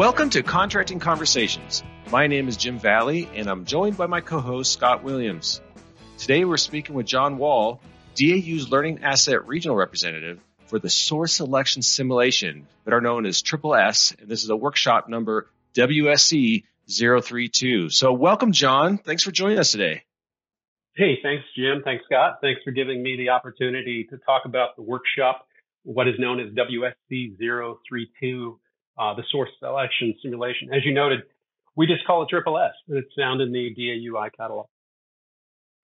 Welcome to Contracting Conversations. My name is Jim Valley, and I'm joined by my co-host Scott Williams. Today we're speaking with John Wahl, DAU's Learning Asset Regional Representative for the Source Selection Simulation, that are known as Triple S, and this is a workshop number WSC 032. So welcome, John. Thanks for joining us today. Hey, thanks, Jim. Thanks, Scott. Thanks for giving me the opportunity to talk about the workshop, what is known as WSC 032 uh, the source selection simulation. As you noted, we just call it triple S. It's found in the DAU iCatalog.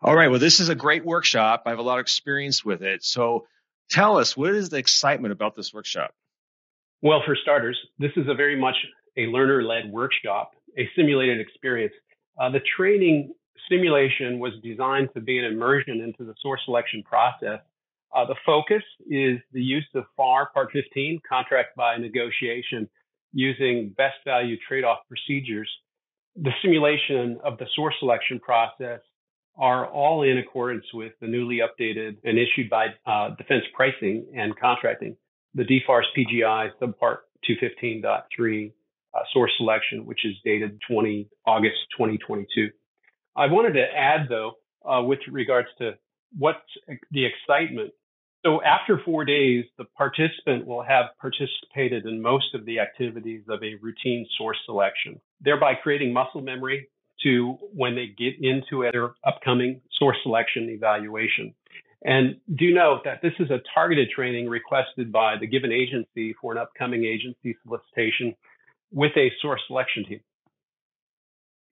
All right. Well, this is a great workshop. I have a lot of experience with it. So tell us, what is the excitement about this workshop? Well, for starters, this is a very much a learner led workshop, a simulated experience. Uh, the training simulation was designed to be an immersion into the source selection process. Uh, the focus is the use of FAR Part 15, contract by negotiation, using best value trade-off procedures, the simulation of the source selection process are all in accordance with the newly updated and issued by uh, Defense Pricing and Contracting, the DFARS PGI subpart 215.3 uh, source selection, which is dated 20 August 2022. I wanted to add though, uh, with regards to what's the excitement so after four days, the participant will have participated in most of the activities of a routine source selection, thereby creating muscle memory to when they get into their upcoming source selection evaluation. And do note that this is a targeted training requested by the given agency for an upcoming agency solicitation with a source selection team.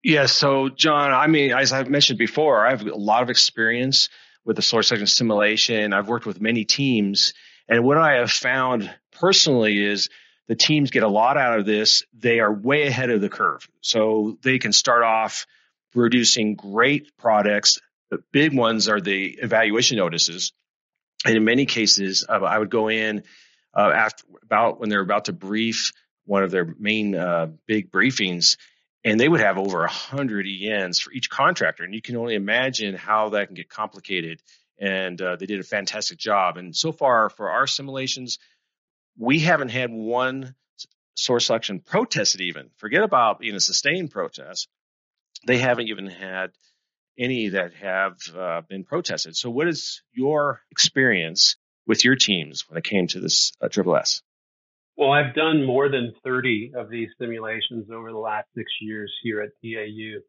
Yes. So, John, I mean, as I've mentioned before, I have a lot of experience with the source selection simulation. I've worked with many teams. And what I have found personally is the teams get a lot out of this. They are way ahead of the curve. So they can start off producing great products. The big ones are the evaluation notices. And in many cases, uh, I would go in uh, after about when they're about to brief one of their main uh, big briefings and they would have over a hundred ENs for each contractor, and you can only imagine how that can get complicated. And uh, they did a fantastic job. And so far for our simulations, we haven't had one source selection protested. Even forget about being a sustained protest; they haven't even had any that have uh, been protested. So, what is your experience with your teams when it came to this uh, Triple S? Well, I've done more than 30 of these simulations over the last six years here at DAU.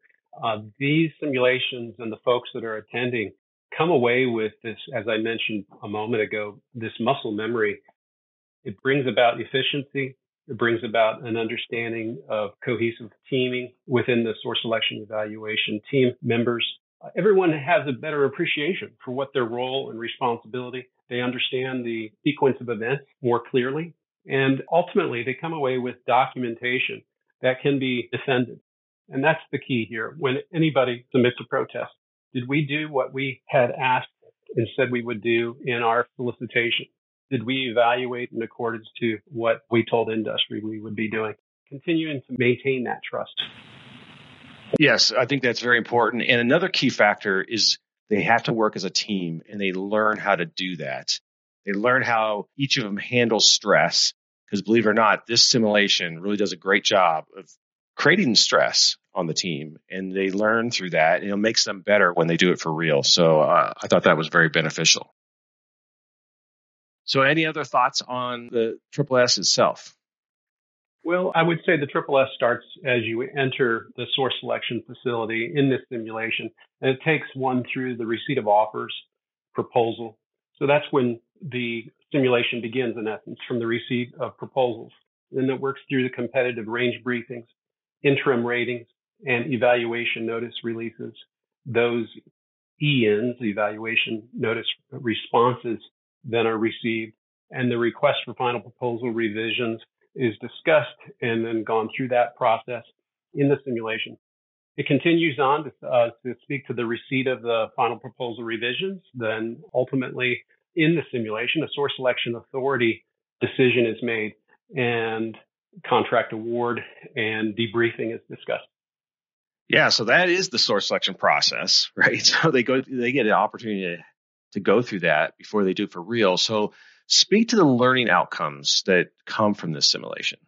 Uh, these simulations and the folks that are attending come away with this, as I mentioned a moment ago, this muscle memory. It brings about efficiency. It brings about an understanding of cohesive teaming within the source selection evaluation team members. Everyone has a better appreciation for what their role and responsibility. They understand the sequence of events more clearly and ultimately, they come away with documentation that can be defended. And that's the key here. When anybody submits a protest, did we do what we had asked and said we would do in our solicitation? Did we evaluate in accordance to what we told industry we would be doing? Continuing to maintain that trust. Yes, I think that's very important. And another key factor is they have to work as a team and they learn how to do that. They learn how each of them handles stress. Because believe it or not, this simulation really does a great job of creating stress on the team and they learn through that and it makes them better when they do it for real. So uh, I thought that was very beneficial. So any other thoughts on the Triple S itself? Well, I would say the Triple S starts as you enter the source selection facility in this simulation, and it takes one through the receipt of offers, proposal. So that's when the simulation begins, in essence, from the receipt of proposals. Then it works through the competitive range briefings, interim ratings, and evaluation notice releases. Those ENs, evaluation notice responses, then are received, and the request for final proposal revisions is discussed and then gone through that process in the simulation. It continues on to, uh, to speak to the receipt of the final proposal revisions, then ultimately in the simulation, a source selection authority decision is made and contract award and debriefing is discussed. Yeah, so that is the source selection process, right? So they go, they get an opportunity to, to go through that before they do it for real. So speak to the learning outcomes that come from this simulation.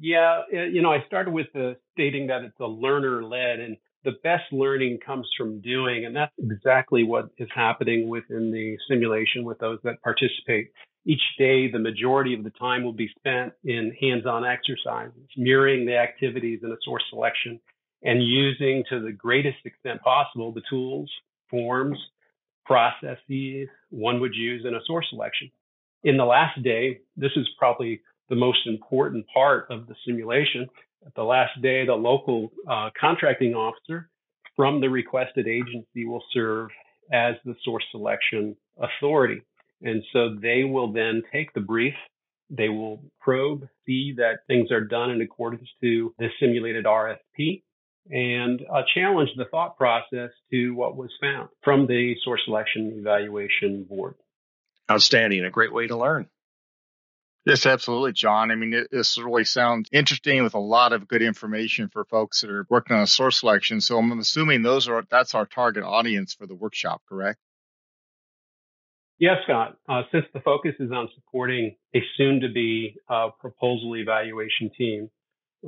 Yeah, eh, you know, I started with the stating that it's a learner led and the best learning comes from doing. And that's exactly what is happening within the simulation with those that participate. Each day, the majority of the time will be spent in hands-on exercises, mirroring the activities in a source selection and using to the greatest extent possible the tools, forms, processes one would use in a source selection. In the last day, this is probably the most important part of the simulation. At the last day, the local uh, contracting officer from the requested agency will serve as the source selection authority. And so they will then take the brief, they will probe, see that things are done in accordance to the simulated RFP, and uh, challenge the thought process to what was found from the source selection evaluation board. Outstanding. A great way to learn. Yes, absolutely, John. I mean, it, this really sounds interesting with a lot of good information for folks that are working on a source selection. So I'm assuming those are that's our target audience for the workshop, correct? Yes, Scott. Uh, since the focus is on supporting a soon-to-be uh, proposal evaluation team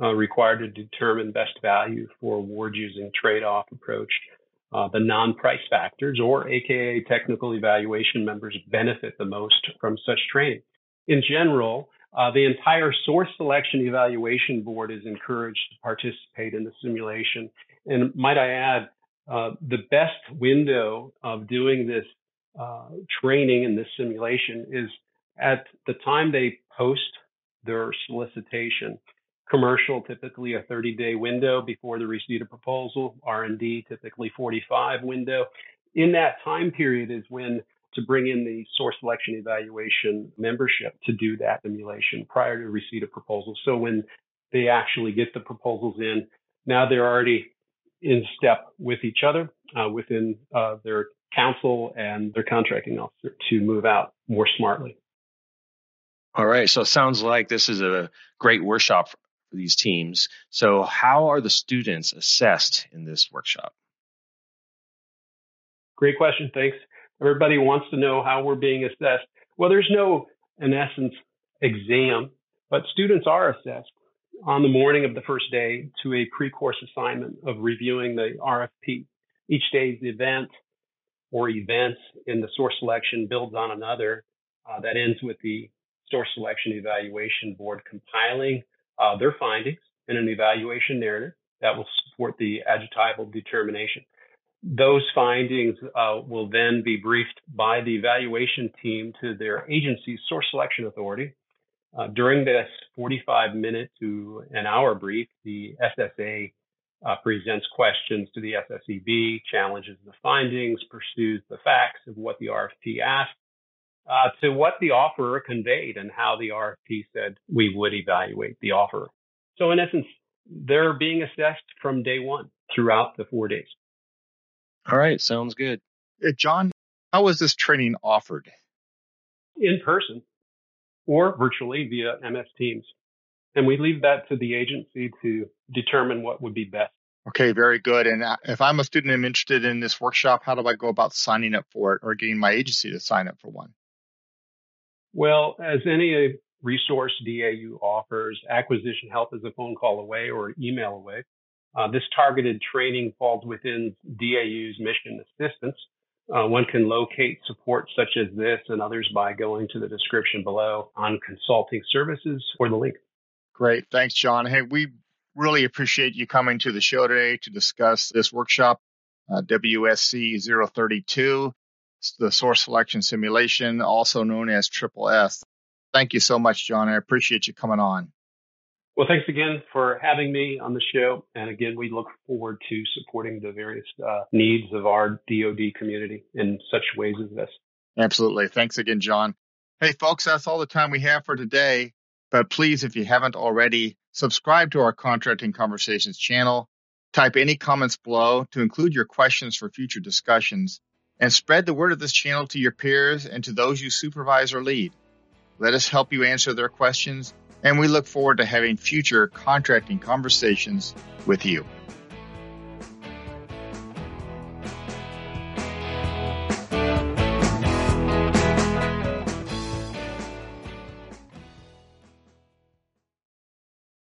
uh, required to determine best value for award using trade-off approach, uh, the non-price factors, or AKA technical evaluation members, benefit the most from such training in general, uh, the entire source selection evaluation board is encouraged to participate in the simulation. And might I add, uh, the best window of doing this uh, training and this simulation is at the time they post their solicitation. Commercial, typically a 30 day window before the receipt of proposal. R&D, typically 45 window. In that time period is when to bring in the source selection evaluation membership to do that simulation prior to receipt of proposals. So when they actually get the proposals in, now they're already in step with each other uh, within uh, their counsel and their contracting officer to move out more smartly. All right. So it sounds like this is a great workshop for these teams. So how are the students assessed in this workshop? Great question. Thanks. Everybody wants to know how we're being assessed. Well, there's no, in essence, exam, but students are assessed on the morning of the first day to a pre-course assignment of reviewing the RFP. Each day's event or events in the source selection builds on another. Uh, that ends with the source selection evaluation board compiling uh, their findings in an evaluation narrative that will support the adjectival determination. Those findings uh, will then be briefed by the evaluation team to their agency's source selection authority. Uh, during this 45 minute to an hour brief, the SSA uh, presents questions to the SSEB, challenges the findings, pursues the facts of what the RFP asked, uh, to what the offerer conveyed and how the RFP said we would evaluate the offer. So in essence, they're being assessed from day one throughout the four days. All right, sounds good. Uh, John, how was this training offered? In person or virtually via MS Teams. And we leave that to the agency to determine what would be best. Okay, very good. And uh, if I'm a student and I'm interested in this workshop, how do I go about signing up for it or getting my agency to sign up for one? Well, as any resource DAU offers, acquisition help is a phone call away or email away. Uh, this targeted training falls within DAU's mission assistance. Uh, one can locate support such as this and others by going to the description below on consulting services or the link. Great. Thanks, John. Hey, we really appreciate you coming to the show today to discuss this workshop, uh, WSC 032, the source selection simulation, also known as Triple S. Thank you so much, John. I appreciate you coming on. Well, thanks again for having me on the show. And again, we look forward to supporting the various uh, needs of our DoD community in such ways as this. Absolutely. Thanks again, John. Hey, folks, that's all the time we have for today. But please, if you haven't already, subscribe to our Contracting Conversations channel. Type any comments below to include your questions for future discussions and spread the word of this channel to your peers and to those you supervise or lead. Let us help you answer their questions and we look forward to having future contracting conversations with you.